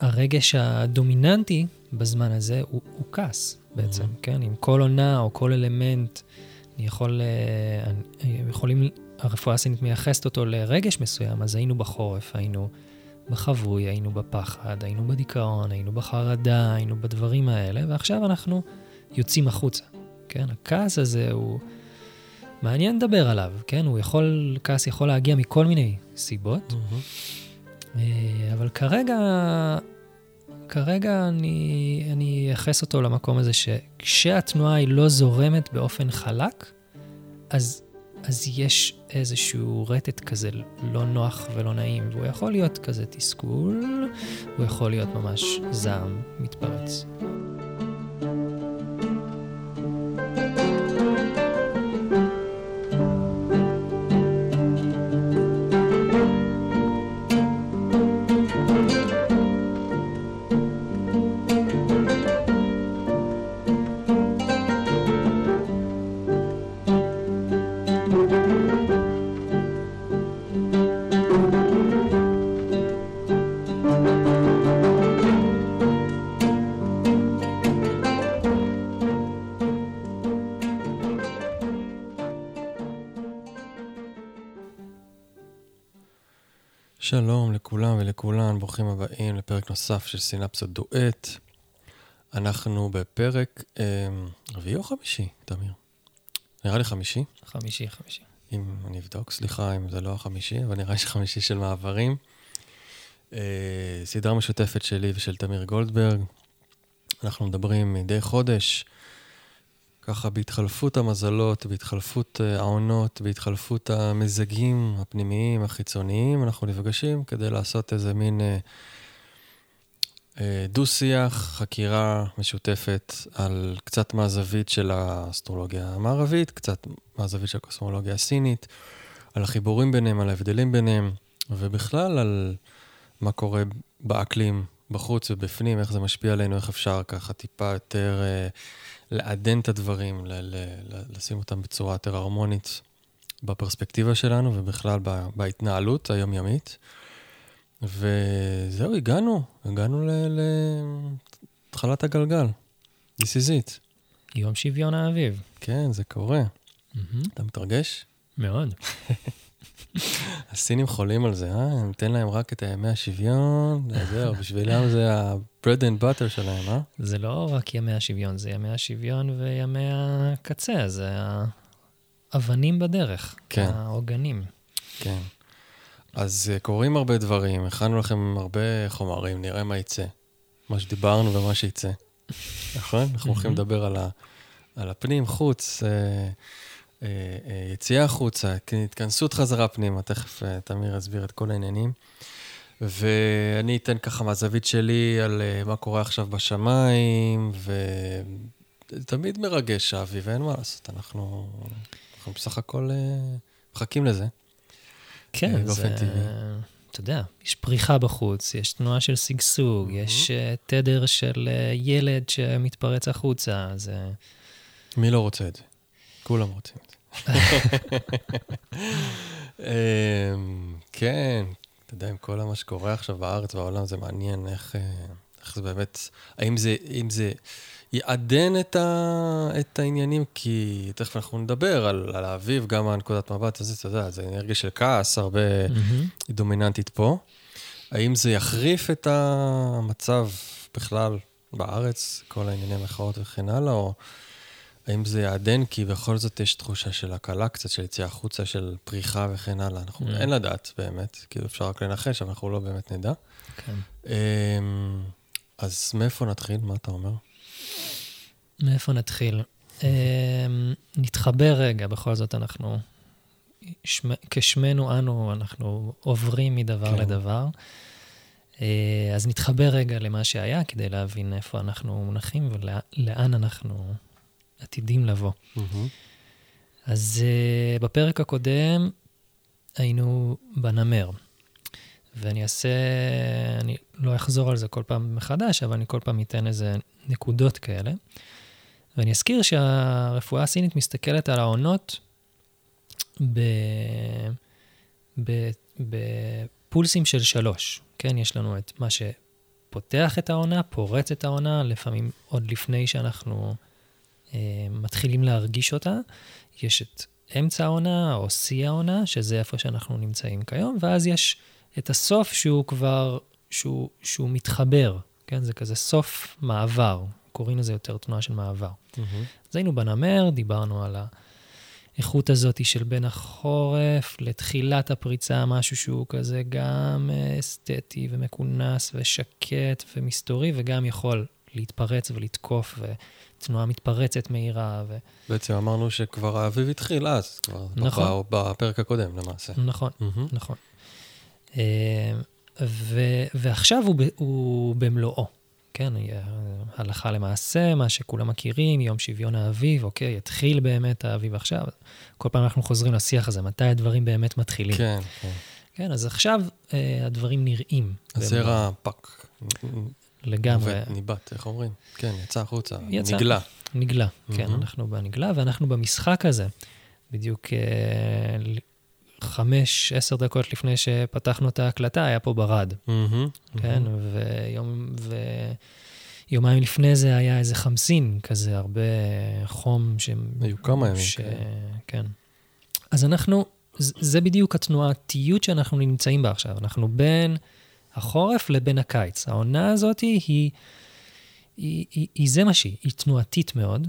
הרגש הדומיננטי בזמן הזה הוא, הוא כעס בעצם, mm-hmm. כן? עם כל עונה או כל אלמנט, אני יכול, אה, אני, יכולים, הרפואה הסינית מייחסת אותו לרגש מסוים, אז היינו בחורף, היינו בחבוי, היינו בפחד, היינו בדיכאון, היינו בחרדה, היינו בדברים האלה, ועכשיו אנחנו יוצאים החוצה, כן? הכעס הזה הוא... מעניין לדבר עליו, כן? הוא יכול, כעס יכול להגיע מכל מיני סיבות, mm-hmm. אבל כרגע, כרגע אני, אני אייחס אותו למקום הזה שכשהתנועה היא לא זורמת באופן חלק, אז, אז יש איזשהו רטט כזה לא נוח ולא נעים, והוא יכול להיות כזה תסכול, הוא יכול להיות ממש זעם מתפרץ. שלום לכולם ולכולן, ברוכים הבאים לפרק נוסף של סינפסות דואט. אנחנו בפרק אה, רביעי או חמישי, תמיר? נראה לי חמישי. חמישי, חמישי. אם אני אבדוק, סליחה אם זה לא החמישי, אבל נראה לי שחמישי של מעברים. אה, סדרה משותפת שלי ושל תמיר גולדברג. אנחנו מדברים מדי חודש ככה בהתחלפות המזלות, בהתחלפות אה, העונות, בהתחלפות המזגים הפנימיים, החיצוניים, אנחנו נפגשים כדי לעשות איזה מין אה, אה, דו-שיח, חקירה משותפת על קצת מהזווית של האסטרולוגיה המערבית, קצת מהזווית של הקוסמולוגיה הסינית, על החיבורים ביניהם, על ההבדלים ביניהם, ובכלל על מה קורה באקלים, בחוץ ובפנים, איך זה משפיע עלינו, איך אפשר ככה טיפה יותר... אה, לעדן את הדברים, ל- ל- לשים אותם בצורה יותר הרמונית בפרספקטיבה שלנו ובכלל בהתנהלות היומיומית. וזהו, הגענו, הגענו להתחלת הגלגל. This is it. יום שוויון האביב. כן, זה קורה. Mm-hmm. אתה מתרגש? מאוד. הסינים חולים על זה, אה? ניתן להם רק את ימי השוויון, זהו, בשבילם זה ה-bread and butter שלהם, אה? זה לא רק ימי השוויון, זה ימי השוויון וימי הקצה, זה האבנים בדרך, כן. העוגנים. כן. אז uh, קורים הרבה דברים, הכנו לכם הרבה חומרים, נראה מה יצא. מה שדיברנו ומה שיצא. נכון? אנחנו הולכים לדבר על, ה, על הפנים, חוץ. אה, אה, יציאה החוצה, התכנסות חזרה פנימה, תכף אה, תמיר יסביר את כל העניינים. ואני אתן ככה מהזווית שלי על מה קורה עכשיו בשמיים, ותמיד מרגש האביב, ואין מה לעשות, אנחנו, אנחנו בסך הכל מחכים לזה. כן, זה... טבעי. אתה יודע, יש פריחה בחוץ, יש תנועה של שגשוג, mm-hmm. יש תדר של ילד שמתפרץ החוצה, זה... מי לא רוצה את זה? כולם רוצים את אמ, כן, אתה יודע, עם כל מה שקורה עכשיו בארץ ובעולם, זה מעניין איך, אה, איך זה באמת, האם זה, אם זה יעדן את, ה, את העניינים, כי תכף אנחנו נדבר על, על האביב, גם מהנקודת מבט הזה, אתה יודע, זה אנרגיה של כעס הרבה mm-hmm. דומיננטית פה. האם זה יחריף את המצב בכלל בארץ, כל הענייני מחאות וכן הלאה, או... האם זה יעדן? כי בכל זאת יש תחושה של הקלה קצת, של יציאה החוצה, של פריחה וכן הלאה. אנחנו, mm. אין לדעת באמת, כאילו אפשר רק לנחש, אבל אנחנו לא באמת נדע. כן. אמ, אז מאיפה נתחיל? מה אתה אומר? מאיפה נתחיל? אמ, נתחבר רגע, בכל זאת אנחנו, כשמנו אנו, אנחנו עוברים מדבר כן. לדבר. אה, אז נתחבר רגע למה שהיה, כדי להבין איפה אנחנו מונחים ולאן אנחנו עתידים לבוא. Mm-hmm. אז uh, בפרק הקודם היינו בנמר, ואני אעשה, אני לא אחזור על זה כל פעם מחדש, אבל אני כל פעם אתן איזה נקודות כאלה. ואני אזכיר שהרפואה הסינית מסתכלת על העונות ב... ב... בפולסים של שלוש. כן, יש לנו את מה פותח את העונה, פורץ את העונה, לפעמים עוד לפני שאנחנו מתחילים להרגיש אותה. יש את אמצע העונה או שיא העונה, שזה איפה שאנחנו נמצאים כיום, ואז יש את הסוף שהוא כבר, שהוא, שהוא מתחבר, כן? זה כזה סוף מעבר, קוראים לזה יותר תנועה של מעבר. Mm-hmm. אז היינו בנמר, דיברנו על האיכות הזאת של בין החורף לתחילת הפריצה, משהו שהוא כזה גם אסתטי ומכונס ושקט ומסתורי, וגם יכול להתפרץ ולתקוף, ותנועה מתפרצת מהירה. ו... בעצם אמרנו שכבר האביב התחיל אז, כבר נכון. בפרק הקודם למעשה. נכון, Mm-hmm. נכון. אה, ו- ועכשיו הוא, הוא במלואו, כן? אה, הלכה למעשה, מה שכולם מכירים, יום שוויון האביב, אוקיי, התחיל באמת האביב עכשיו. כל פעם אנחנו חוזרים לשיח הזה, מתי הדברים באמת מתחילים. כן, כן. כן, אז עכשיו אה, הדברים נראים. הזרע פק. לגמרי. ניבט, איך אומרים? כן, יצא החוצה. יצא. נגלה. נגלה, כן, מהמם. אנחנו בנגלה, ואנחנו במשחק הזה. בדיוק אה, חמש, עשר דקות לפני שפתחנו את ההקלטה, היה פה ברד, מהמם, כן? מהמם. ויום, ויומיים לפני זה היה איזה חמסין כזה, הרבה חום ש... היו כמה ימים ש... כאלה. כן. אז אנחנו, זה בדיוק התנועתיות שאנחנו נמצאים בה עכשיו. אנחנו בין החורף לבין הקיץ. העונה הזאת היא, היא, היא, היא, היא זה מה שהיא, היא תנועתית מאוד,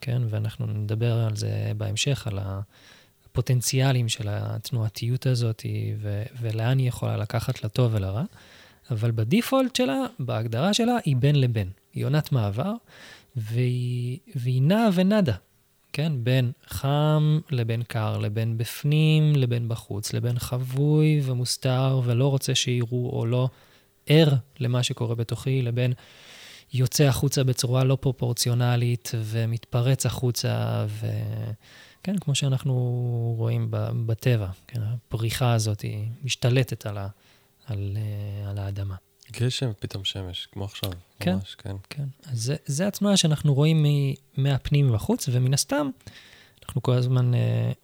כן? ואנחנו נדבר על זה בהמשך, על הפוטנציאלים של התנועתיות הזאת ו, ולאן היא יכולה לקחת לטוב ולרע. אבל בדיפולט שלה, בהגדרה שלה, היא בין לבין. היא עונת מעבר, והיא, והיא נעה ונדה, כן? בין חם לבין קר, לבין בפנים לבין בחוץ, לבין חבוי ומוסתר ולא רוצה שיראו או לא ער למה שקורה בתוכי, לבין יוצא החוצה בצורה לא פרופורציונלית ומתפרץ החוצה, וכן, כמו שאנחנו רואים בטבע, כן? הפריחה הזאת היא משתלטת על, ה... על, אה, על האדמה. גשם ופתאום שמש, כמו עכשיו. כן. ממש, כן. כן, אז זה, זה התנועה שאנחנו רואים מ- מהפנים בחוץ, ומן הסתם, אנחנו כל הזמן uh,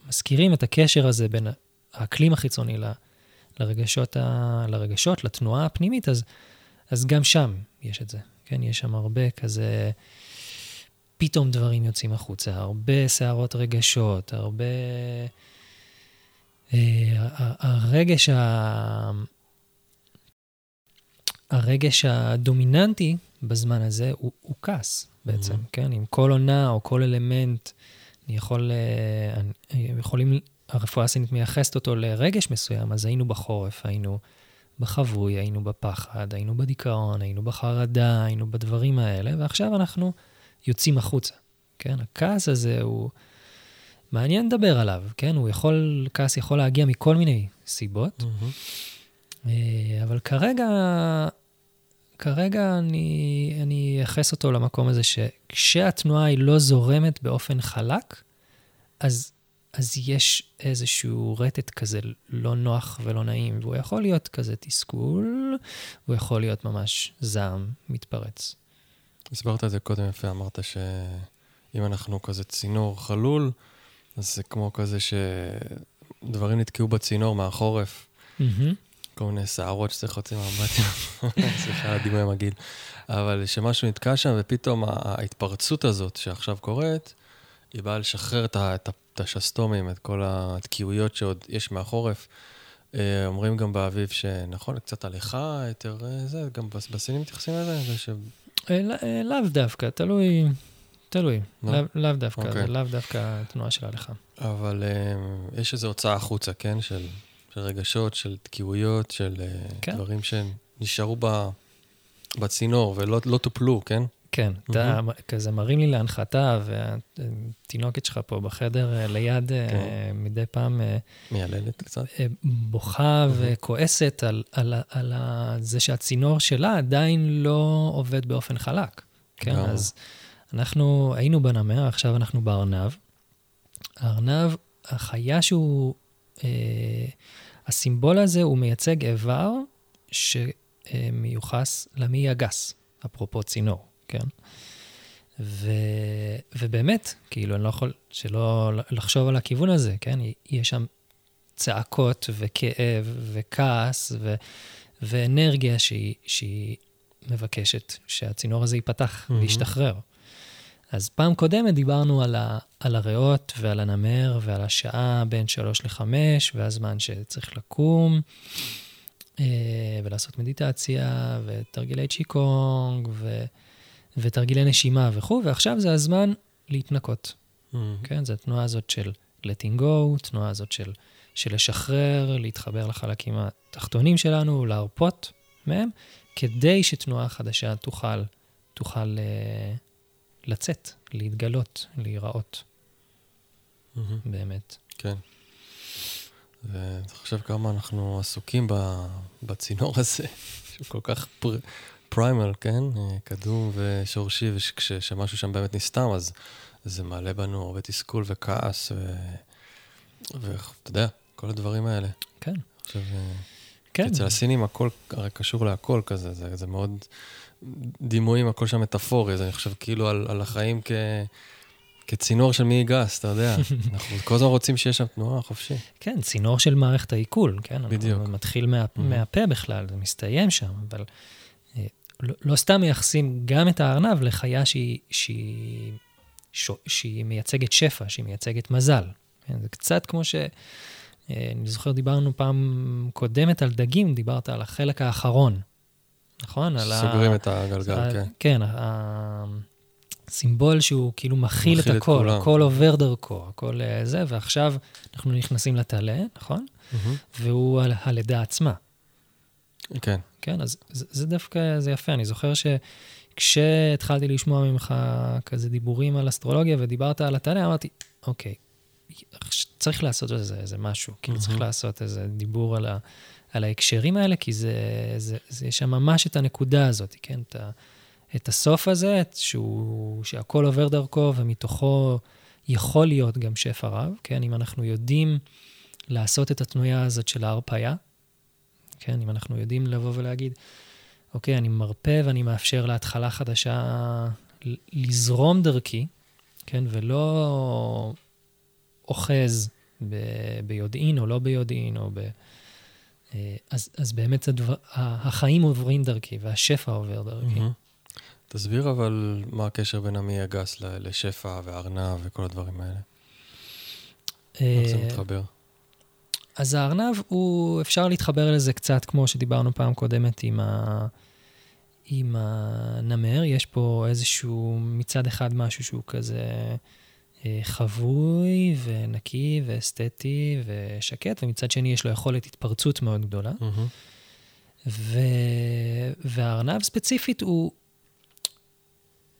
מזכירים את הקשר הזה בין האקלים החיצוני ל, לרגשות, ה, לרגשות, לתנועה הפנימית, אז, אז גם שם יש את זה, כן? יש שם הרבה כזה, פתאום דברים יוצאים החוצה, הרבה סערות רגשות, הרבה... Uh, הרגש ה... הרגש הדומיננטי בזמן הזה הוא, הוא כעס בעצם, Mhm. כן? עם כל עונה או כל אלמנט, אני יכול, אה, אני- יכולים, הרפואה הסינית מייחסת אותו לרגש מסוים, אז היינו בחורף, היינו בחבוי, היינו בפחד, היינו בדיכאון, היינו בחרדה, היינו בדברים האלה, ועכשיו אנחנו יוצאים החוצה, כן? הכעס הזה הוא... מעניין לדבר עליו, כן? הוא יכול, כעס יכול להגיע מכל מיני סיבות. מהמם. אה, אבל כרגע, כרגע אני, אני אייחס אותו למקום הזה שכשהתנועה היא לא זורמת באופן חלק, אז, אז יש איזשהו רטט כזה לא נוח ולא נעים, והוא יכול להיות כזה תסכול, הוא יכול להיות ממש זעם מתפרץ. הסברת את זה קודם יפה, אמרת שאם אנחנו כזה צינור חלול, אז זה כמו כזה שדברים נתקעו בצינור מהחורף, כל מיני שערות שצריך להוציא מהמבטים, סליחה על הדימוי המגעיל, אבל שמשהו נתקע שם ופתאום ההתפרצות הזאת שעכשיו קורית, היא באה לשחרר את, השסתומים, את כל התקיעויות שעוד יש מהחורף. אה, אומרים גם באביב שנכון, קצת הליכה, יותר אה, זה, גם בס- בסינים מתייחסים לזה, זה ש... אה, לא- לאו דווקא, תלוי, תלוי. לא? לאו- דווקא, אוקיי. זה לאו דווקא תנועה של הליכה. אבל יש איזו הוצאה החוצה, כן? של, של רגשות, של תקיעויות, של uh, כן. דברים שנשארו ב, בצינור ולא לא טופלו, כן? כן, אתה כזה מרים לי להנחתה, והתינוקת שלך פה בחדר אה, ליד אה, כן. מדי פעם אה, מיילדת קצת. אה, בוכה וכועסת על, על, על ה- זה שהצינור שלה עדיין לא עובד באופן חלק. כן, לגמרי. אז אנחנו היינו בנמר, עכשיו אנחנו בארנב. הארנב, החיה שהוא, אה, הסימבול הזה הוא מייצג איבר שמיוחס למעי הגס, אפרופו צינור, כן? ו, ובאמת, כאילו, אני לא יכול שלא לחשוב על הכיוון הזה, כן? יש שם צעקות וכאב וכעס ו, ואנרגיה שהיא, שהיא מבקשת שהצינור הזה ייפתח mm-hmm. וישתחרר. אז פעם קודמת דיברנו על, ה, על הריאות ועל הנמר ועל השעה בין 3 ל-5 והזמן שצריך לקום אה, ולעשות מדיטציה ותרגילי צ'יקונג ו, ותרגילי נשימה וכו', ועכשיו זה הזמן להתנקות. Mm-hmm. כן, זו התנועה הזאת של letting go, תנועה הזאת של, של לשחרר, להתחבר לחלקים התחתונים שלנו, להרפות מהם, כדי שתנועה חדשה תוכל, תוכל uh, לצאת, להתגלות, להיראות. Mm-hmm. באמת. כן. ואתה חושב כמה אנחנו עסוקים בצינור הזה, שהוא כל כך פר... פריימל, כן? אה, קדום ושורשי, וכשמשהו שם באמת נסתם, אז זה מעלה בנו הרבה תסכול וכעס, ואתה יודע, כל הדברים האלה. כן. עכשיו, אה, כן. אצל הסינים הכל הרי קשור להכל כזה, זה, זה מאוד דימויים, הכל שם מטאפורי, אז אני חושב כאילו על, על החיים כ... כצינור של מי גס, אתה יודע. אנחנו כל הזמן רוצים שיש שם תנועה חופשי. כן, צינור של מערכת העיכול, כן? בדיוק. זה מתחיל מה, mm-hmm. מהפה בכלל, זה מסתיים שם, אבל אה, לא, לא סתם מייחסים גם את הארנב לחיה שהיא, שהיא, שהיא מייצגת שפע, שהיא מייצגת מזל. כן? זה קצת כמו ש... אה, אני זוכר, דיברנו פעם קודמת על דגים, דיברת על החלק האחרון, נכון? סוגרים ה... את הגלגל, ה... כן. כן, הסימבול שהוא כאילו מכיל את הכל, את הכל עובר דרכו, הכל אה, זה, ועכשיו אנחנו נכנסים לטלה, נכון? Mm-hmm. והוא על הלידה עצמה. כן. כן, אז זה, זה דווקא, זה יפה. אני זוכר שכשהתחלתי לשמוע ממך כזה דיבורים על אסטרולוגיה ודיברת על הטלה, אמרתי, אוקיי, צריך לעשות איזה, איזה משהו, כאילו mm-hmm. צריך לעשות איזה דיבור על, ה, על ההקשרים האלה, כי זה, זה, זה, יש שם ממש את הנקודה הזאת, כן? את, ה, את הסוף הזה, שהוא, שהכל עובר דרכו, ומתוכו יכול להיות גם שפע רב, כן? אם אנחנו יודעים לעשות את התנועה הזאת של ההרפאיה, כן? אם אנחנו יודעים לבוא ולהגיד, אוקיי, אני מרפא ואני מאפשר להתחלה חדשה לזרום דרכי, כן? ולא אוחז ב- ביודעין או לא ביודעין, או ב... אה, אז, אז באמת הדבר, החיים עוברים דרכי והשפע עובר דרכי. Mm-hmm. תסביר אבל מה הקשר בין המי הגס לשפע וארנב וכל הדברים האלה. איך זה אה, מתחבר? אז הארנב הוא, אפשר להתחבר לזה קצת כמו שדיברנו פעם קודמת עם, ה, עם הנמר. יש פה איזשהו, מצד אחד משהו שהוא כזה אה, חבוי ונקי ואסתטי ושקט, ומצד שני יש לו יכולת התפרצות מאוד גדולה. Mm-hmm. ו... והארנב ספציפית הוא,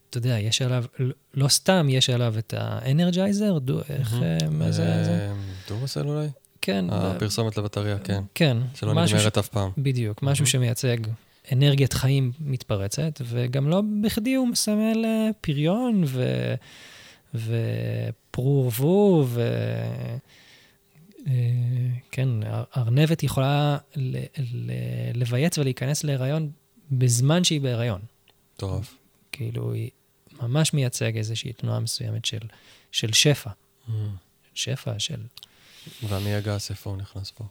אתה יודע, יש עליו, לא סתם יש עליו את האנרג'ייזר, דו, איך, אה, מה זה? זה? דורסל אולי? כן. הפרסומת לבטריה, כן. כן. שלא נגמרת אף פעם. בדיוק, משהו שמייצג אנרגיית חיים מתפרצת, וגם לא בכדי הוא מסמל אה, פריון ו... ופרו ורבו, ו... אה, כן, ארנבת יכולה ל... ל... לבייץ ולהיכנס להיריון בזמן שהיא בהיריון. טוב. כאילו, היא ממש מייצג איזושהי תנועה מסוימת של, של שפע. Mm. שפע, של... והמי הגס, איפה הוא נכנס פה?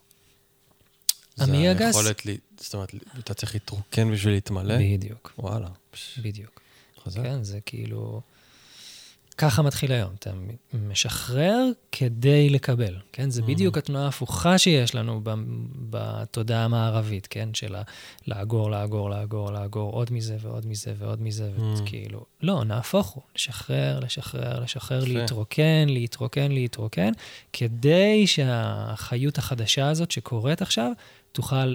המי הגס... זה היכולת, לי, זאת אומרת, אתה צריך להתרוקן בשביל להתמלא? בדיוק. וואלה. בדיוק. חזק. כן, זה כאילו... ככה מתחיל היום, אתה משחרר כדי לקבל, כן? זה בדיוק mm-hmm. התנועה ההפוכה שיש לנו בתודעה המערבית, כן? של לאגור, לאגור, לאגור, לאגור, עוד מזה ועוד מזה ועוד מזה, mm. וכאילו, לא, נהפוך הוא, לשחרר, לשחרר, לשחרר, להתרוקן, להתרוקן, להתרוקן, כדי שהחיות החדשה הזאת שקורית עכשיו, תוכל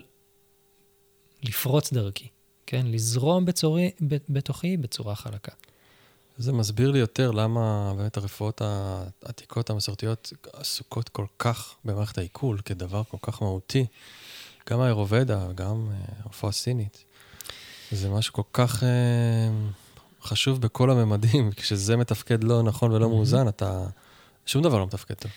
לפרוץ דרכי, כן? לזרום בצורי, בתוכי בצורה חלקה. זה מסביר לי יותר למה באמת הרפואות העתיקות המסורתיות עסוקות כל כך במערכת העיכול כדבר כל כך מהותי. גם האיורוודה, גם אה, הרפואה הסינית. זה משהו כל כך אה, חשוב בכל הממדים. כשזה מתפקד לא נכון ולא מאוזן, אתה... שום דבר לא מתפקד טוב.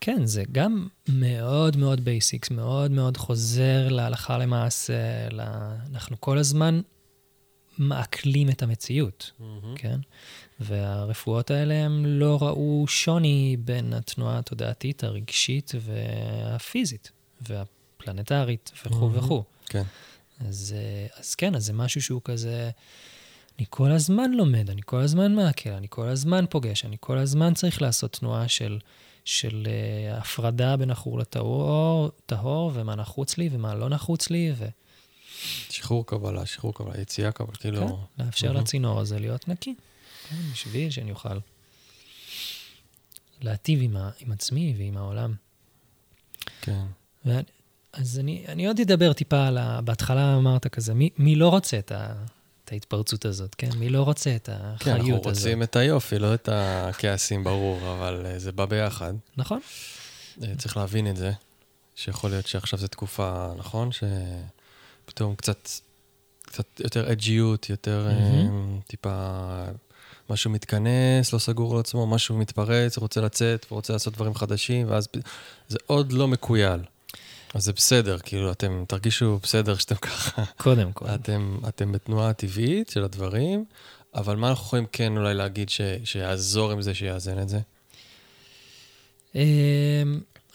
כן, זה גם מאוד מאוד basics, מאוד מאוד חוזר להלכה למעשה. אנחנו כל הזמן מעכלים את המציאות, mm-hmm. כן? והרפואות האלה הם לא ראו שוני בין התנועה התודעתית, הרגשית והפיזית, והפלנטרית וכו' mm-hmm. וכו'. כן. אז, אז כן, אז זה משהו שהוא כזה... אני כל הזמן לומד, אני כל הזמן מעכל, אני כל הזמן פוגש, אני כל הזמן צריך לעשות תנועה של, של uh, הפרדה בין החור לטהור, טהור, ומה נחוץ לי ומה לא נחוץ לי. ו... שחרור קבלה, שחרור קבלה, יציאה קבלה, כאילו... כן, לאפשר. לצינור הזה להיות נקי, כן, בשביל שאני אוכל להטיב עם, ה, עם עצמי ועם העולם. כן. ו... אז אני, אני עוד אדבר טיפה על ה... בהתחלה אמרת כזה, מי, מי לא רוצה את ה... את ההתפרצות הזאת, כן? מי לא רוצה את החיות הזאת? כן, אנחנו רוצים את היופי, לא את הכעסים, ברור, אבל uh, זה בא ביחד. נכון. Uh, צריך להבין את זה, שיכול להיות שעכשיו זו תקופה, נכון? שפתאום קצת, קצת יותר אג'יות, יותר mm-hmm. טיפה... משהו מתכנס, לא סגור על עצמו, משהו מתפרץ, רוצה לצאת ורוצה לעשות דברים חדשים, ואז זה עוד לא מקוייל. אז זה בסדר, כאילו, אתם תרגישו בסדר שאתם ככה. קודם כל. אתם, אתם בתנועה הטבעית של הדברים, אבל מה אנחנו יכולים כן אולי להגיד ש, שיעזור עם זה, שיאזן את זה?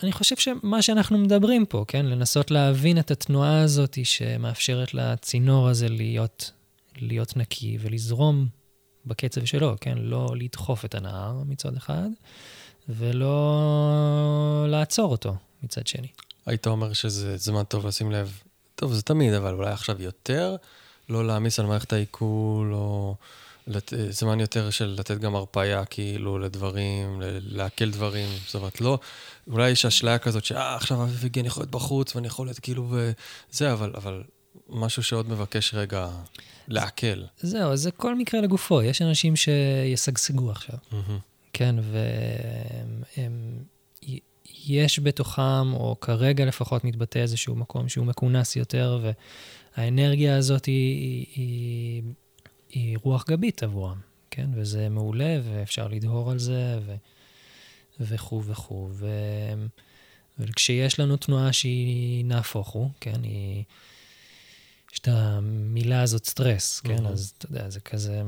אני חושב שמה שאנחנו מדברים פה, כן, לנסות להבין את התנועה הזאת שמאפשרת לצינור הזה להיות, להיות נקי ולזרום בקצב שלו, כן, לא לדחוף את הנהר מצד אחד, ולא לעצור אותו מצד שני. היית אומר שזה זמן טוב לשים לב, טוב, זה תמיד, אבל אולי עכשיו יותר, לא להעמיס על מערכת העיכול, או לת... זמן יותר של לתת גם הרפאיה, כאילו, לדברים, לעכל דברים. זאת אומרת, לא, אולי יש אשליה כזאת, שאה, עכשיו אני יכול להיות בחוץ, ואני יכול להיות כאילו, וזה, אבל, אבל משהו שעוד מבקש רגע לעכל. זהו, זה כל מקרה לגופו. יש אנשים שישגשגו עכשיו. Mm-hmm. כן, והם... יש בתוכם, או כרגע לפחות מתבטא איזשהו מקום שהוא מכונס יותר, והאנרגיה הזאת היא, היא, היא רוח גבית עבורם, כן? וזה מעולה, ואפשר לדהור על זה, ו, וכו' וכו'. ו, וכשיש לנו תנועה שהיא נהפוך הוא, כן? היא... יש את המילה הזאת סטרס, כן? Mm-hmm. אז אתה יודע, זה כזה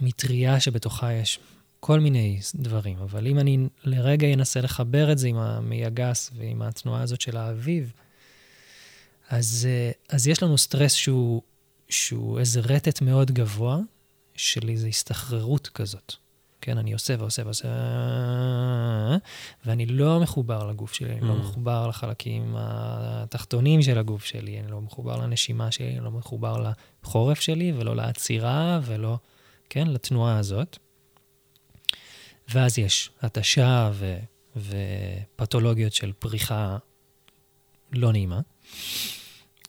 מטריה שבתוכה יש כל מיני דברים, אבל אם אני לרגע אנסה לחבר את זה עם המי הגס ועם התנועה הזאת של האביב, אז, אה, אז יש לנו סטרס שהוא, שהוא איזה רטט מאוד גבוה של איזו הסתחררות כזאת. כן, אני עושה ועושה ועושה, ואני לא מחובר לגוף שלי, אני לא mm. מחובר לחלקים התחתונים של הגוף שלי, אני לא מחובר לנשימה שלי, אני לא מחובר לחורף שלי, ולא לעצירה, ולא, כן, לתנועה הזאת. ואז יש התשה ו... ופתולוגיות של פריחה לא נעימה.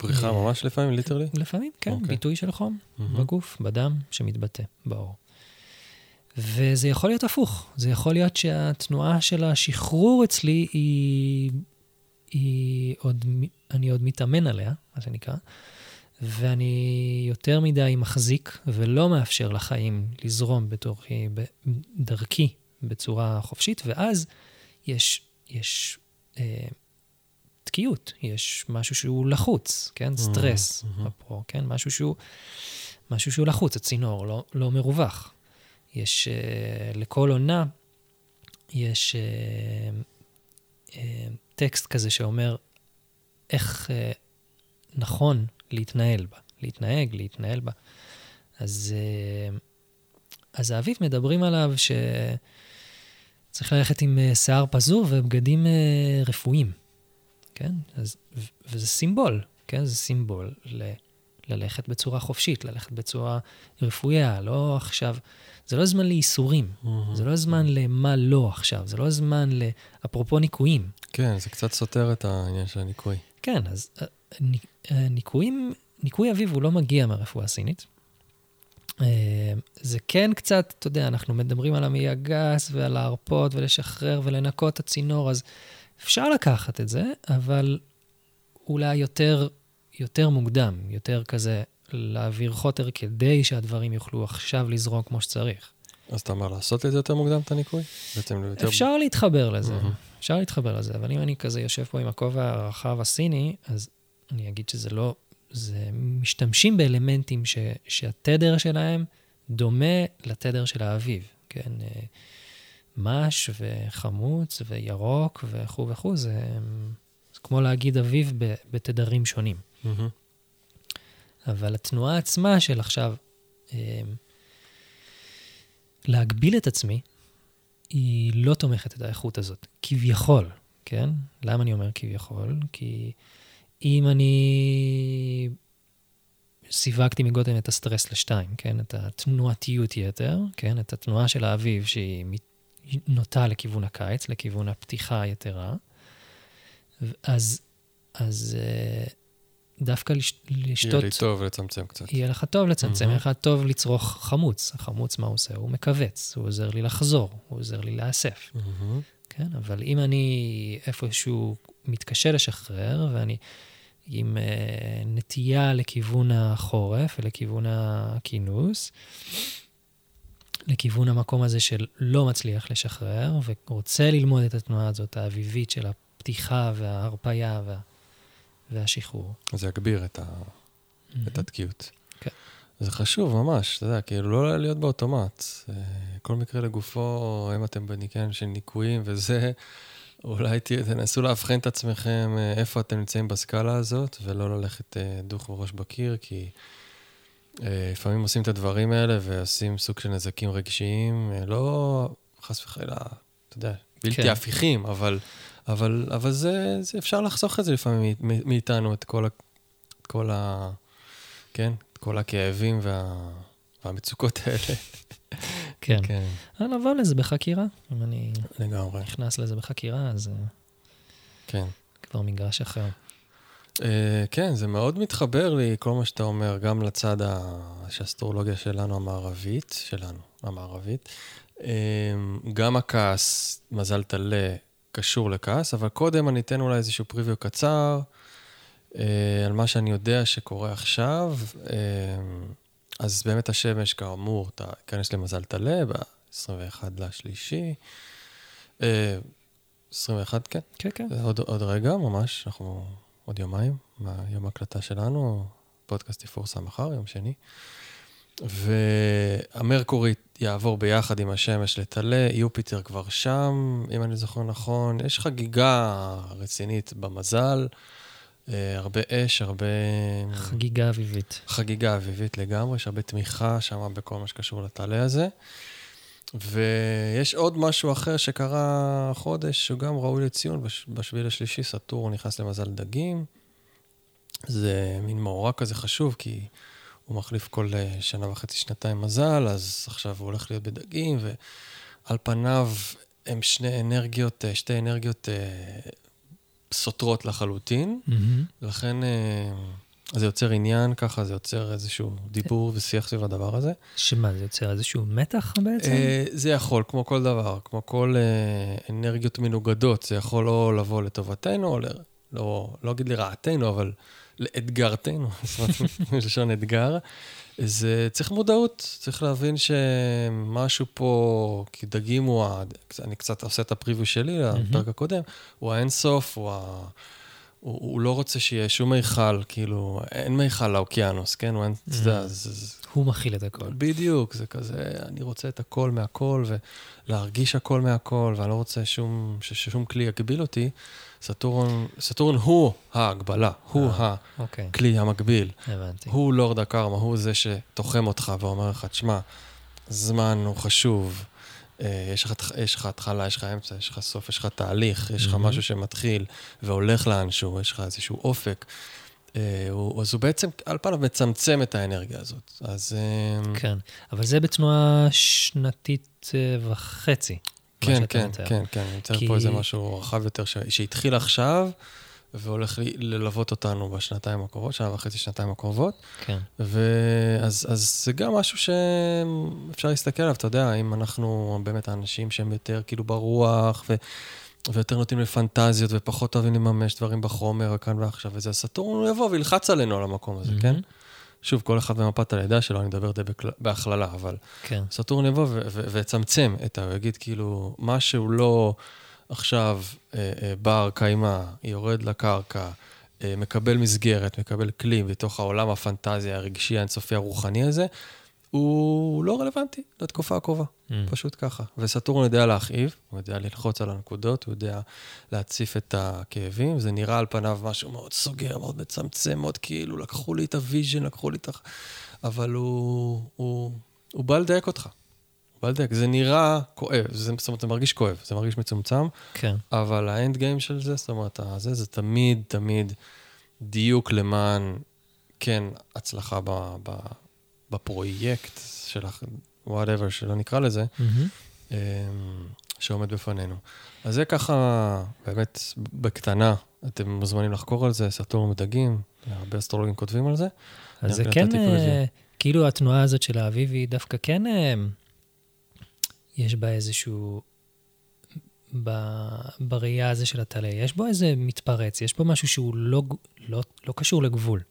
פריחה אה, ממש לפעמים, ליטרלי? לפעמים, כן, okay. אוקיי. ביטוי של חום mm-hmm. בגוף, בדם, שמתבטא בעור. וזה יכול להיות הפוך, זה יכול להיות שהתנועה של השחרור אצלי היא, היא עוד, אני עוד מתאמן עליה, מה שנקרא, ואני יותר מדי מחזיק ולא מאפשר לחיים לזרום בתורכי, בדרכי, בצורה חופשית, ואז יש, יש אה, תקיעות, יש משהו שהוא לחוץ, כן? Mm-hmm. סטרס, mm-hmm. אפרו, כן? משהו שהוא, משהו שהוא לחוץ, הצינור לא, לא מרווח. יש, אה, לכל עונה, יש אה, אה, טקסט כזה שאומר איך אה, נכון להתנהל בה, להתנהג, להתנהל בה. אז, אה, אז האביב מדברים עליו ש... צריך ללכת עם uh, שיער פזור ובגדים uh, רפואיים, כן? אז, וזה סימבול, כן? זה סימבול ל, ללכת בצורה חופשית, ללכת בצורה רפויה, לא עכשיו... זה לא זמן לייסורים, mm-hmm. זה לא זמן למה לא עכשיו, זה לא זמן ל... אפרופו ניקויים. כן, זה קצת סותר את העניין של הניקוי. כן, אז uh, ניקויים, ניקוי אביב הוא לא מגיע מהרפואה הסינית. אה, זה כן קצת, אתה יודע, אנחנו מדברים על המעי הגס ועל להרפות ולשחרר ולנקות את הצינור, אז אפשר לקחת את זה, אבל אולי יותר, יותר מוקדם, יותר כזה להעביר חוטר כדי שהדברים יוכלו עכשיו לזרום כמו שצריך. אז אתה אומר לעשות את זה יותר מוקדם, את הניקוי? בעצם יותר... אפשר להתחבר לזה, mm-hmm. אפשר להתחבר לזה, אבל אם אני כזה יושב פה עם הכובע הרחב הסיני, אז אני אגיד שזה לא זה משתמשים באלמנטים ש, שהתדר שלהם דומה לתדר של האביב, כן? מש וחמוץ וירוק וכו' וכו', זה, זה כמו להגיד אביב בתדרים שונים. Mm-hmm. אבל התנועה עצמה של עכשיו אה, להגביל את עצמי, היא לא תומכת את האיכות הזאת, כביכול, כן? למה אני אומר כביכול? כי אם אני סיווגתי מגודל את הסטרס לשתיים, כן? את התנועתיות יתר, כן? את התנועה של האביב שהיא נוטה לכיוון הקיץ, לכיוון הפתיחה היתרה. אז, אז אה, דווקא לש, לשתות... יהיה לי טוב לצמצם קצת. יהיה לך טוב לצמצם, mm-hmm. יהיה לך טוב לצרוך חמוץ. החמוץ, מה הוא עושה? הוא מכווץ, הוא עוזר לי לחזור, הוא עוזר לי להיאסף. Mm-hmm. כן, אבל אם אני איפשהו מתקשה לשחרר, ואני עם uh, נטייה לכיוון החורף ולכיוון הכינוס, לכיוון המקום הזה של לא מצליח לשחרר, ורוצה ללמוד את התנועה הזאת, האביבית של הפתיחה וההרפייה וה, והשחרור. זה יגביר את, ה, mm-hmm. את התקיעות. כן. זה חשוב ממש, אתה יודע, כאילו לא להיות באוטומט. אה, כל מקרה לגופו, אם אתם בניקיון של ניקויים וזה, אולי תנסו לאבחן את עצמכם אה, איפה אתם נמצאים בסקאלה הזאת, ולא ללכת אה, דוך בראש בקיר, כי לפעמים עושים את הדברים האלה ועושים סוג של נזקים רגשיים, לא חס וחלילה, אתה יודע, בלתי כן. הפיכים, אבל, אבל, אבל זה, זה אפשר לחסוך את זה לפעמים מאיתנו, את כל ה... את כל ה כן? את כל הכאבים וה, והמצוקות האלה. כן. כן. לבוא לזה בחקירה. אם אני לגמרי. נכנס לזה בחקירה, אז... אה, כן. כבר מגרש אחר. Uh, כן, זה מאוד מתחבר לי, כל מה שאתה אומר, גם לצד האסטרולוגיה שלנו המערבית, שלנו, המערבית. Uh, גם הכעס, מזל טלה, קשור לכעס, אבל קודם אני אתן אולי איזשהו פריוויו קצר uh, על מה שאני יודע שקורה עכשיו. אז באמת השמש, כאמור, אתה תיכנס למזל טלה ב-21 לשלישי. 21, כן. כן, כן. עוד, עוד רגע, ממש, אנחנו עוד יומיים מהיום ההקלטה שלנו, פודקאסט יפורסם מחר, יום שני. והמרקורי יעבור ביחד עם השמש לטלה, יופיטר כבר שם, אם אני זוכר נכון. יש חגיגה רצינית במזל. אה, הרבה אש, הרבה... חגיגה אביבית. חגיגה אביבית לגמרי, יש הרבה תמיכה שם בכל מה שקשור לטלה הזה. ויש עוד משהו אחר שקרה חודש, שהוא גם ראוי לציון, בשביל השלישי, סטור נכנס למזל דגים. זה מין מאורע כזה חשוב, כי הוא מחליף כל אה, שנה וחצי, שנתיים מזל, אז עכשיו הוא הולך להיות בדגים, ועל פניו הם שני אנרגיות, אה, שתי אנרגיות סותרות לחלוטין, mm-hmm. לכן אה, זה יוצר עניין ככה, זה יוצר איזשהו דיבור ושיח סביב הדבר הזה. שמה, זה יוצר איזשהו מתח בעצם? אה, זה יכול, כמו כל דבר, כמו כל אה, אנרגיות מנוגדות, זה יכול או לבוא לטובתנו, או ל... לא, לא אגיד לרעתנו, אבל לאתגרתנו, זאת אומרת, מלשון אתגר. זה צריך מודעות, צריך להבין שמשהו פה, כי דגים הוא, ה... אני קצת עושה את ה preview שלי לפרק הקודם, הוא האינסוף, הוא ה... הוא, הוא לא רוצה שיהיה שום מיכל, כאילו, אין מיכל לאוקיינוס, כן? הוא אין, אתה יודע, זה... הוא מכיל את הכל. בדיוק, זה כזה, אני רוצה את הכל מהכל, ולהרגיש הכל מהכל, ואני לא רוצה שום, ששום כלי יגביל אותי. Saturn, Saturn הוא ההגבלה, הוא אה, אה, אוקיי. הכלי המקביל. הבנתי. הוא lord הקרמה, הוא זה שתוחם אותך ואומר לך, תשמע, זמן הוא חשוב. אה, יש לך, התחלה, יש לך אמצע, יש לך סוף, יש לך תהליך, יש לך mm-hmm. משהו שמתחיל והולך לאנשהו, יש לך איזשהו אופק. אה, אז הוא בעצם על פניו מצמצם את האנרגיה הזאת. אז... כן, אבל זה בתנועה שנתית וחצי. כן, כן. כן, כן, אני מתאר כי... פה איזה משהו רחב יותר. שהתחיל עכשיו, והולך ללוות אותנו בשנתיים הקרובות, שנה וחצי, שנתיים הקרובות. כן. ואז אז זה גם משהו שאפשר להסתכל עליו, אתה יודע, אם אנחנו באמת האנשים שהם יותר כאילו ברוח, ו... ויותר נוטים לפנטזיות, ופחות אוהבים לממש דברים בחומר, כאן ועכשיו וזה, ה Saturn הוא יבוא וילחץ עלינו על המקום הזה, mm-hmm. כן? שוב, כל אחד במפת הלידה שלו, אני מדבר זה בהכללה, אבל כן. Saturn יבוא ויצמצם את ה... הוא יגיד כאילו, מה שהוא לא עכשיו אה, אה, בר קיימא, יורד לקרקע, אה, מקבל מסגרת, מקבל כלי בתוך העולם הפנטזיה הרגשי האינסופי הרוחני הזה, הוא לא רלוונטי לתקופה הקרובה. Mm. פשוט ככה. ו Saturn יודע להכאיב, הוא יודע ללחוץ על הנקודות, הוא יודע להציף את הכאבים. זה נראה על פניו משהו מאוד סוגר, מאוד מצמצם, מאוד כאילו, לקחו לי את ה vision, לקחו לי את ה... אבל הוא, הוא, הוא בא לדייק אותך. לדייק. זה נראה כואב, זה, זאת אומרת, זה מרגיש כואב, זה מרגיש מצומצם, כן. אבל ה end game של זה, זאת אומרת, זה, זה תמיד, תמיד דיוק למען, כן, הצלחה ב, ב, בפרויקט של whatever, שלא נקרא לזה. אמ, שעומד בפנינו. אז זה ככה, באמת, בקטנה, אתם מוזמנים לחקור על זה, סאטורן מדגים, הרבה אסטרולוגים כותבים על זה. אז זה כן, אה, כאילו התנועה הזאת של האביב היא דווקא כן, אה, יש בה איזשהו, ב- בראייה הזו של הטלה, יש בו איזה מתפרץ, יש בו משהו שהוא לא, לא, לא קשור לגבול.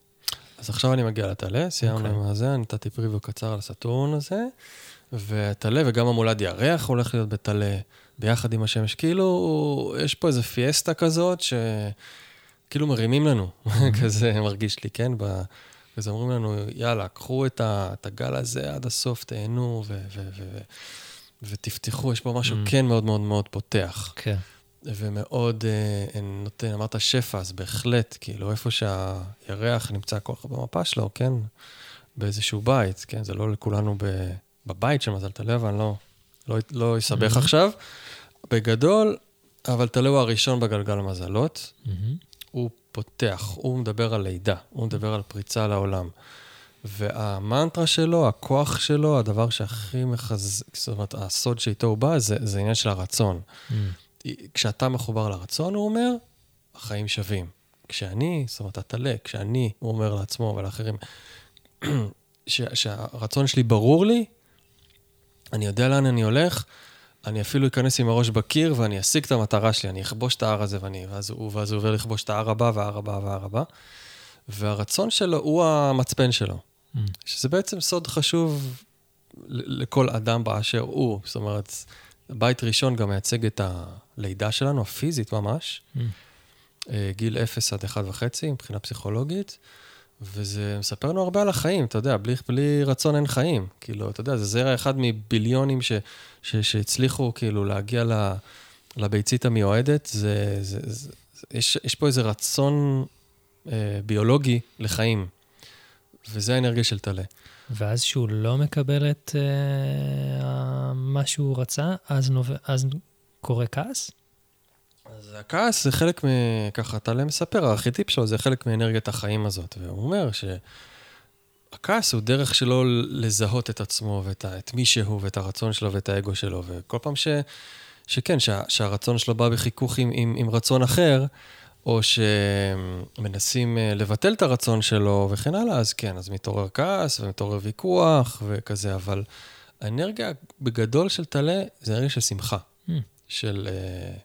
אז עכשיו אני מגיע לטלה, סיימנו אוקיי. עם הזה, נתתי פריוויו קצר על הסאטורן הזה, וטלה וגם המולד ירח הולך להיות בטלה ביחד עם השמש. כאילו, יש פה איזה פיאסטה כזאת, שכאילו מרימים לנו, כזה מרגיש לי, כן? ב... כזה אומרים לנו, יאללה, קחו את, ה... את הגל הזה עד הסוף, תהנו ו... ו... ו... ותפתחו, יש פה משהו Mm. כן מאוד מאוד מאוד פותח. כן. ומאוד אה, נותן, אמרת שפע, אז בהחלט, כאילו, איפה שהירח נמצא כל כך במפה שלו, כן? באיזשהו בית, כן? זה לא לכולנו ב, בבית של מזל אבל אני לא, לא, לא אסבך Mhm. עכשיו. בגדול, אבל טלה הוא הראשון בגלגל המזלות. מהמם. הוא פותח, הוא מדבר על לידה, הוא מדבר על פריצה לעולם. והמנטרה שלו, הכוח שלו, הדבר שהכי מחזק, זאת אומרת, הסוד שאיתו הוא בא, זה, זה עניין של הרצון. מהמם. כשאתה מחובר לרצון, הוא אומר, החיים שווים. כשאני, זאת אומרת, הטלה, כשאני, הוא אומר לעצמו ולאחרים, ש, שהרצון שלי ברור לי, אני יודע לאן אני הולך, אני אפילו אכנס עם הראש בקיר ואני אשיג את המטרה שלי, אני אכבוש את ההר הזה, ואני, ואז, הוא, ואז הוא עובר לכבוש את ההר הבא וההר הבא וההר הבא. והרצון שלו הוא המצפן שלו. שזה בעצם סוד חשוב לכל אדם באשר הוא. זאת אומרת, בית ראשון גם מייצג את הלידה שלנו, הפיזית ממש. אה, גיל 0 עד 1.5 מבחינה פסיכולוגית, וזה מספר לנו הרבה על החיים, אתה יודע, בלי, בלי רצון אין חיים. כאילו, אתה יודע, זה זרע אחד מביליונים ש, ש, שהצליחו כאילו להגיע ל, לביצית המיועדת, זה, זה, זה, זה, יש, יש פה איזה רצון אה, ביולוגי לחיים, וזה האנרגיה של טלה. ואז שהוא לא מקבל את אה, מה שהוא רצה, אז, נוב... אז קורה כעס? אז הכעס זה חלק מ... ככה טלה מספר, הארכיטיפ שלו זה חלק מאנרגיית החיים הזאת, והוא אומר שהכעס הוא דרך שלו לזהות את עצמו ואת ה... את מי שהוא ואת הרצון שלו ואת האגו שלו, וכל פעם ש... שכן, שה... שהרצון שלו בא בחיכוך עם, עם, עם רצון אחר, או שמנסים אה, לבטל את הרצון שלו וכן הלאה, אז כן, אז מתעורר כעס ומתעורר ויכוח וכזה, אבל האנרגיה בגדול של טלה זה אנרגיה של שמחה. Hmm. של, אה,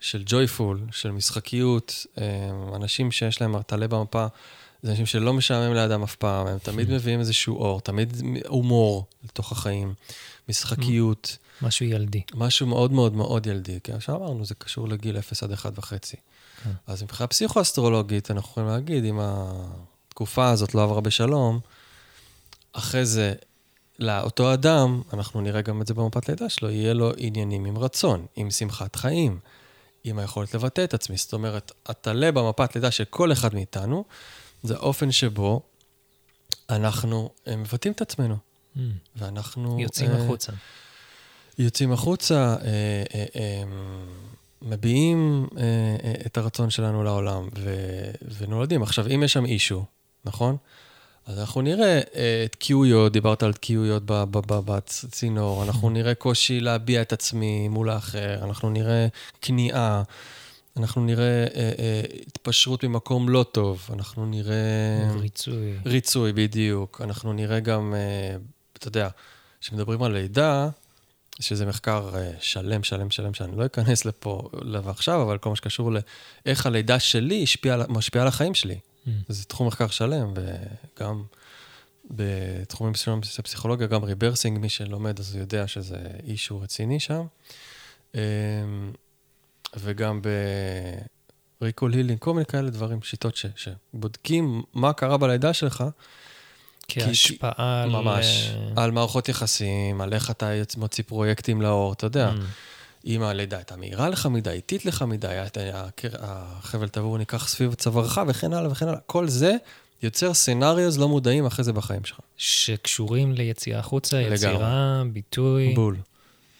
של ג'ויפול, של משחקיות, אה, אנשים שיש להם טלה במפה, זה אנשים שלא משעמם לידם אף פעם, הם תמיד מביאים איזשהו אור, תמיד הומור לתוך החיים, משחקיות, משהו ילדי. משהו מאוד מאוד מאוד ילדי, כי שאמרנו, זה קשור לגיל 0 עד 1 וחצי. כן. אז מבחינה פסיכו-אסטרולוגית, אנחנו יכולים להגיד, אם התקופה הזאת לא עברה בשלום, אחרי זה, לאותו אדם, אנחנו נראה גם את זה במפת לידה שלו, יהיה לו עניינים עם רצון, עם שמחת חיים, עם היכולת לבטא את עצמי. זאת אומרת, הטלה במפת לידה של כל אחד מאיתנו, זה האופן שבו אנחנו אה, מבטאים את עצמנו, מהמם. ואנחנו... יוצאים אה, החוצה. יוצאים החוצה, אה, אה, אה, מביעים אה, אה, את הרצון שלנו לעולם ו, ונולדים. עכשיו, אם יש שם אישו, נכון? אז אנחנו נראה אה, תקיעויות, דיברת על תקיעויות בצינור, אנחנו נראה קושי להביע את עצמי מול האחר, אנחנו נראה כניעה, אנחנו נראה אה, אה, התפשרות ממקום לא טוב, אנחנו נראה... ריצוי. ריצוי, בדיוק. אנחנו נראה גם, אה, אתה יודע, כשמדברים על לידה, שזה מחקר אה, שלם, שלם, שלם, שאני לא אכנס לפה עכשיו, אבל כל מה שקשור לאיך הלידה שלי משפיעה על החיים שלי. מהמם. זה תחום מחקר שלם, וגם בתחומים מסוימים של פסיכולוגיה, גם rebirthing, מי שלומד אז הוא יודע שזה issue רציני שם. אה, וגם ב recall healing, כל מיני כאלה דברים, שיטות ש, שבודקים מה קרה בלידה שלך, כהשפעה על... ממש. על מערכות יחסים, על איך אתה מוציא פרויקטים לאור, אתה יודע. Mm. אם הלידה הייתה מהירה לך מדי, איטית לך מדי, החבל תבור ניקח סביב צווארך וכן הלאה וכן הלאה. כל זה יוצר סנאריוז לא מודעים אחרי זה בחיים שלך. שקשורים ליציאה החוצה, יצירה, ביטוי. בול.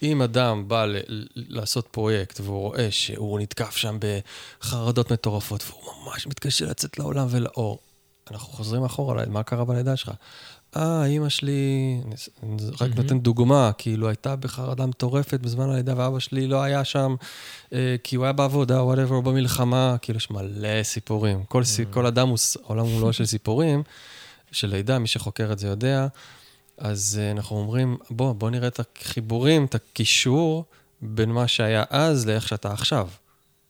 אם אדם בא ל- לעשות פרויקט והוא רואה שהוא נתקף שם בחרדות מטורפות והוא ממש מתקשה לצאת לעולם ולאור, אנחנו חוזרים אחורה, מה קרה בלידה שלך? אה, אימא שלי, אני רק נותן דוגמה, כאילו הייתה בחרדה מטורפת בזמן הלידה, ואבא שלי לא היה שם, אה, כי הוא היה בעבודה, וואטאבר, או במלחמה, כאילו יש מלא סיפורים. כל, כל אדם, הוא, העולם הוא לא של סיפורים, של לידה, מי שחוקר את זה יודע. אז uh, אנחנו אומרים, בוא, בוא נראה את החיבורים, את הקישור בין מה שהיה אז לאיך שאתה עכשיו.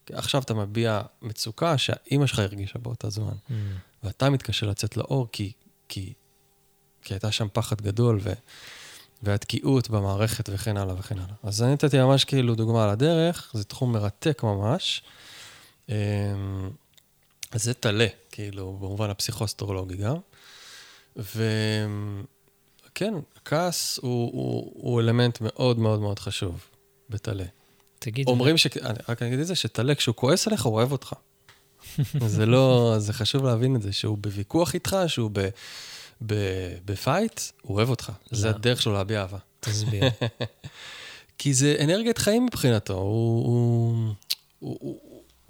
כי עכשיו אתה מביע מצוקה שהאימא שלך הרגישה באותה זמן, mm. ואתה מתקשה לצאת לאור כי, כי, כי הייתה שם פחד גדול ו, והתקיעות במערכת וכן הלאה וכן הלאה. אז אני נתתי ממש כאילו דוגמה על הדרך, זה תחום מרתק ממש. אמ, אז זה טלה, כאילו, במובן הפסיכוסטרולוגי גם. ו... כן, כעס הוא, הוא, הוא אלמנט מאוד מאוד מאוד חשוב בטלה. תגיד... אומרים ש... רק אני אגיד את זה, שטלה, כשהוא כועס עליך, הוא אוהב אותך. זה לא... זה חשוב להבין את זה, שהוא בוויכוח איתך, שהוא ב... ב... בפייט, הוא אוהב אותך. זה הדרך שלו להביע אהבה. תסביר. כי זה אנרגיית חיים מבחינתו. הוא, הוא, הוא, הוא,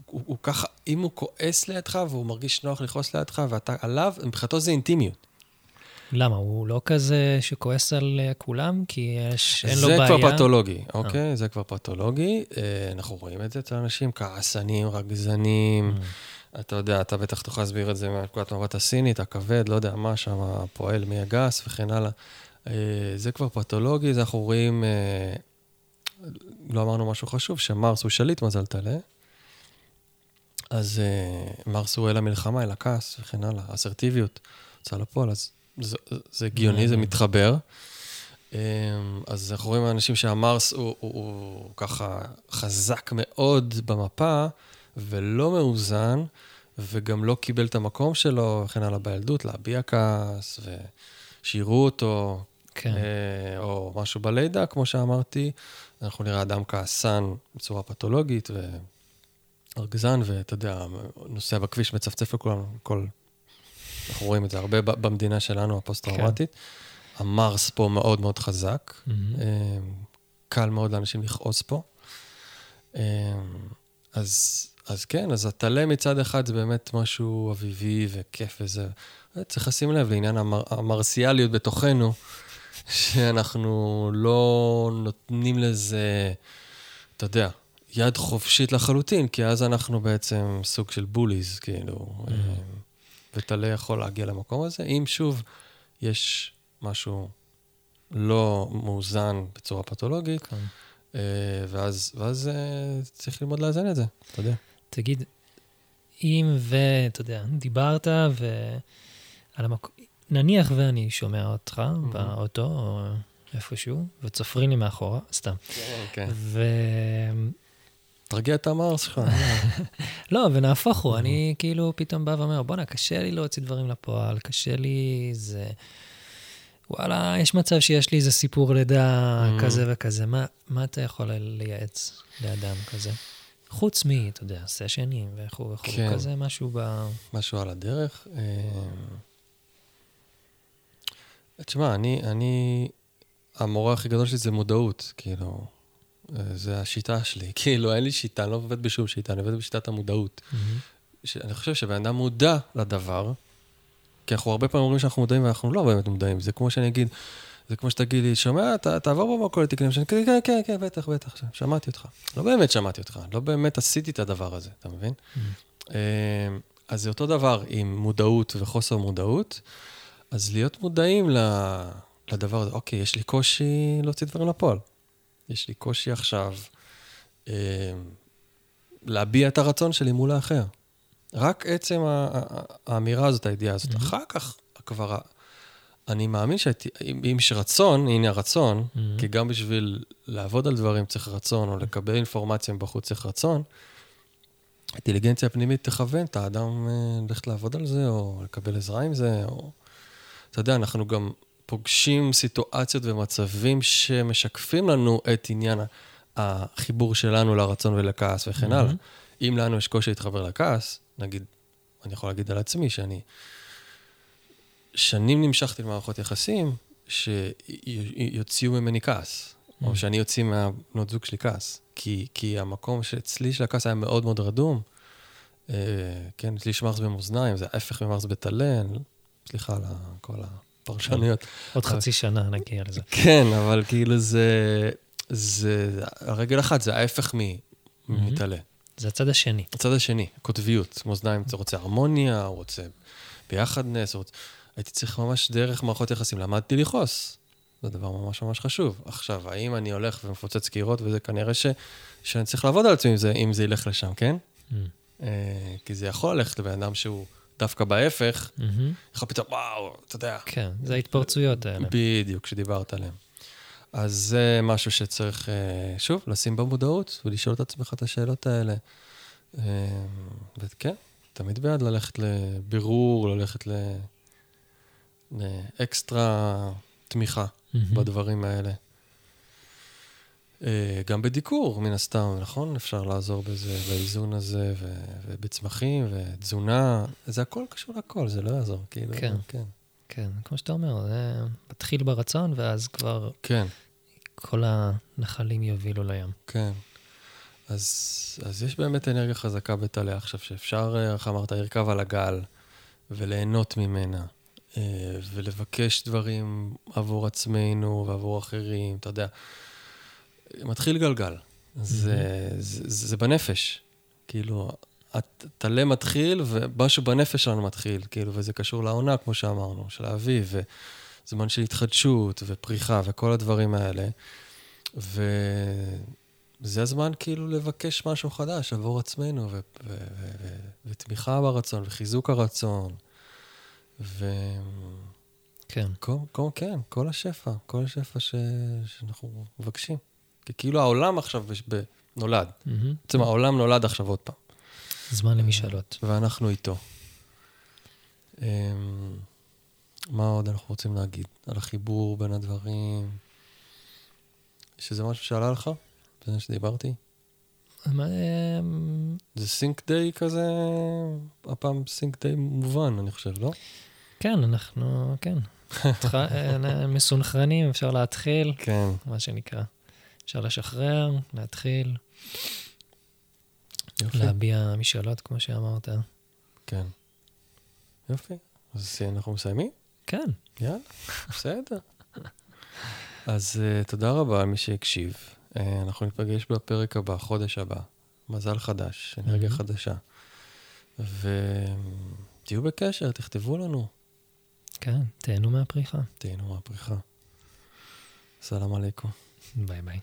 הוא, הוא ככה, אם הוא כועס לידך והוא מרגיש נוח לכעוס לידך ואתה עליו, מבחינתו זה אינטימיות. למה? הוא לא כזה שכועס על אה, כולם? כי יש, אין לו בעיה? זה כבר פתולוגי, אה. אוקיי? זה כבר פתולוגי. אה, אנחנו רואים את זה אצל אנשים, כעסנים, רגזנים. אתה יודע, אתה בטח תוכל להסביר את זה מנקודת מבט הסינית, הכבד, לא יודע מה שם פועל, מי הגס וכן הלאה. זה כבר פתולוגי, זה אנחנו רואים, לא אמרנו משהו חשוב, שמרס הוא שליט מזל טלה. אז מרס הוא אל המלחמה, אל הכעס וכן הלאה, אסרטיביות, הוצאה לפועל, אז זה, הגיוני, זה מתחבר. אמ, אז אנחנו רואים אנשים שהמרס הוא, הוא, הוא ככה חזק מאוד במפה, ולא מאוזן, וגם לא קיבל את המקום שלו, וכן הלאה בילדות, להביע כעס, ושיראו אותו, כן. אה, או משהו בלידה, כמו שאמרתי. אנחנו נראה אדם כעסן בצורה פתולוגית, וארגזן, ואתה יודע, נוסע בכביש, מצפצף לכולם, כל אנחנו רואים את זה הרבה במדינה שלנו, הפוסט-טראומטית. כן. המרס פה מאוד מאוד חזק. Mm-hmm. קל מאוד לאנשים לכעוס פה. אמ, אז, אז כן, אז הטלה מצד אחד זה באמת משהו אביבי וכיף וזה. צריך לשים לב לעניין המר, המרסיאליות בתוכנו, שאנחנו לא נותנים לזה, אתה יודע, יד חופשית לחלוטין, כי אז אנחנו בעצם סוג של בוליז, כאילו. Mm-hmm. וטלה יכול להגיע למקום הזה. אם שוב יש משהו לא מאוזן בצורה פתולוגית, כן. אה, ואז, ואז אה, צריך ללמוד לאזן את זה, אתה יודע. תגיד, אם ואתה יודע, דיברת ועל המקום, נניח ואני שומע אותך mm-hmm. באוטו או איפשהו, וצופרים לי מאחורה, סתם. כן, כן. ו... תרגיע את המרס שלך. לא, ונהפוך הוא, אני כאילו פתאום בא ואומר, בואנה, קשה לי להוציא דברים לפועל, קשה לי זה... וואלה, יש מצב שיש לי איזה סיפור לידה mm. כזה וכזה. מה, מה אתה יכול לייעץ לאדם כזה? חוץ מ, אתה יודע, סשנים וכו' וכו', כן. כזה משהו ב... משהו על הדרך. אה, תשמע, אני, אני, המורה הכי גדול שלי זה מודעות, כאילו. זה השיטה שלי. כאילו, אין לי שיטה, אני לא עובד בשום שיטה, אני עובד בשיטת המודעות. Mm-hmm. אני חושב שבן אדם מודע לדבר, כי אנחנו הרבה פעמים אומרים שאנחנו מודעים ואנחנו לא באמת מודעים. זה כמו שאני אגיד, זה כמו שתגיד לי, שומע, ת, תעבור במכולת תקנים, שאני כן, כן, כן, כן, בטח, בטח, שמעתי אותך. לא באמת שמעתי אותך, לא באמת עשיתי את הדבר הזה, אתה מבין? Mm-hmm. אז זה אותו דבר עם מודעות וחוסר מודעות. אז להיות מודעים לדבר הזה, אוקיי, יש לי קושי להוציא דברים לפועל. יש לי קושי עכשיו אה, להביע את הרצון שלי מול האחר. רק עצם האמירה הזאת, הידיעה הזאת. Mm-hmm. אחר כך כבר, אני מאמין שאם יש רצון, הנה הרצון, mm-hmm. כי גם בשביל לעבוד על דברים צריך רצון, או לקבל אינפורמציה מבחוץ צריך רצון, האינטליגנציה הפנימית תכוון את האדם אה, ללכת לעבוד על זה, או לקבל עזרה עם זה, או אתה יודע, אנחנו גם פוגשים סיטואציות ומצבים שמשקפים לנו את עניין החיבור שלנו לרצון ולכעס וכן הלאה. אם לנו יש קושי להתחבר לכעס, נגיד, אני יכול להגיד על עצמי שאני שנים נמשכתי למערכות יחסים שיוציאו ממני כעס, או שאני אוציא מהבנות זוג שלי כעס. כי, כי המקום שאצלי של הכעס היה מאוד מאוד רדום. אה, כן, אצלי יש מרס במאזניים, זה ההפך ממרס בטלן, סליחה על כל הפרשנויות. עוד חצי שנה נגיע לזה. כן, אבל כאילו זה, זה, הרגל אחת זה ההפך מטלה. זה הצד השני. הצד השני, קוטביות. מאזניים, אתה רוצה הרמוניה, רוצה ביחדנס, רוצה... הייתי צריך ממש דרך מערכות יחסים, למדתי לכעוס. זה דבר ממש ממש חשוב. עכשיו, האם אני הולך ומפוצץ קירות, וזה כנראה ש... שאני צריך לעבוד על עצמי אם זה, אם זה ילך לשם, כן? Mm. אה, כי זה יכול ללכת לבן אדם שהוא דווקא בהפך. יכול פתאום, וואו, אתה יודע. כן, זה ההתפרצויות האלה. בדיוק, שדיברת עליהן. אז זה משהו שצריך, אה, שוב, לשים במודעות ולשאול את עצמך את השאלות האלה. אה, וכן, תמיד בעד ללכת לבירור, ללכת ל... לאקסטרה תמיכה. בדברים האלה. אה, גם בדיקור, מן הסתם, נכון? אפשר לעזור בזה, באיזון הזה, ו- ובצמחים, ותזונה, זה הכל קשור לכל, זה לא יעזור, כאילו. כן, כן. כן, כמו שאתה אומר, זה מתחיל ברצון, ואז כבר... כן. כל הנחלים יובילו לים. כן. אז, אז יש באמת אנרגיה חזקה בטלה עכשיו, שאפשר, אה, איך אמרת, לרכב על הגל וליהנות ממנה. אה, ולבקש דברים עבור עצמנו ועבור אחרים, אתה יודע. מתחיל גלגל. זה, זה, זה, בנפש. כאילו, הטלה מתחיל ומשהו בנפש שלנו מתחיל, כאילו, וזה קשור לעונה, כמו שאמרנו, של האביב, וזמן של התחדשות ופריחה וכל הדברים האלה. וזה הזמן כאילו לבקש משהו חדש עבור עצמנו, ו- ו- ו- ותמיכה ברצון, וחיזוק הרצון. ו... כן. כל, כל, כן, כל השפע, כל השפע ש... שאנחנו מבקשים. כי כאילו העולם עכשיו ב... נולד. בעצם mm-hmm. העולם נולד עכשיו עוד פעם. זמן למשאלות. ואנחנו איתו. אמ, מה עוד אנחנו רוצים להגיד? על החיבור בין הדברים? שזה משהו שעלה לך? זה שדיברתי? אמ, זה סינק דיי כזה, הפעם סינק דיי מובן, אני חושב, לא? כן, אנחנו, כן. אה, מסונכרנים, אפשר להתחיל. כן. מה שנקרא. אפשר לשחרר, להתחיל. יופי. להביע משאלות, כמו שאמרת. כן. יופי. אז אנחנו מסיימים? כן. יאללה, בסדר. אז uh, תודה רבה למי שהקשיב. Uh, אנחנו ניפגש בפרק הבא, חודש הבא. מזל חדש, אנרגיה mm-hmm. חדשה. ותהיו בקשר, תכתבו לנו. כן, תהנו מהפריחה. תהנו מהפריחה. סלאם עליכום. ביי ביי.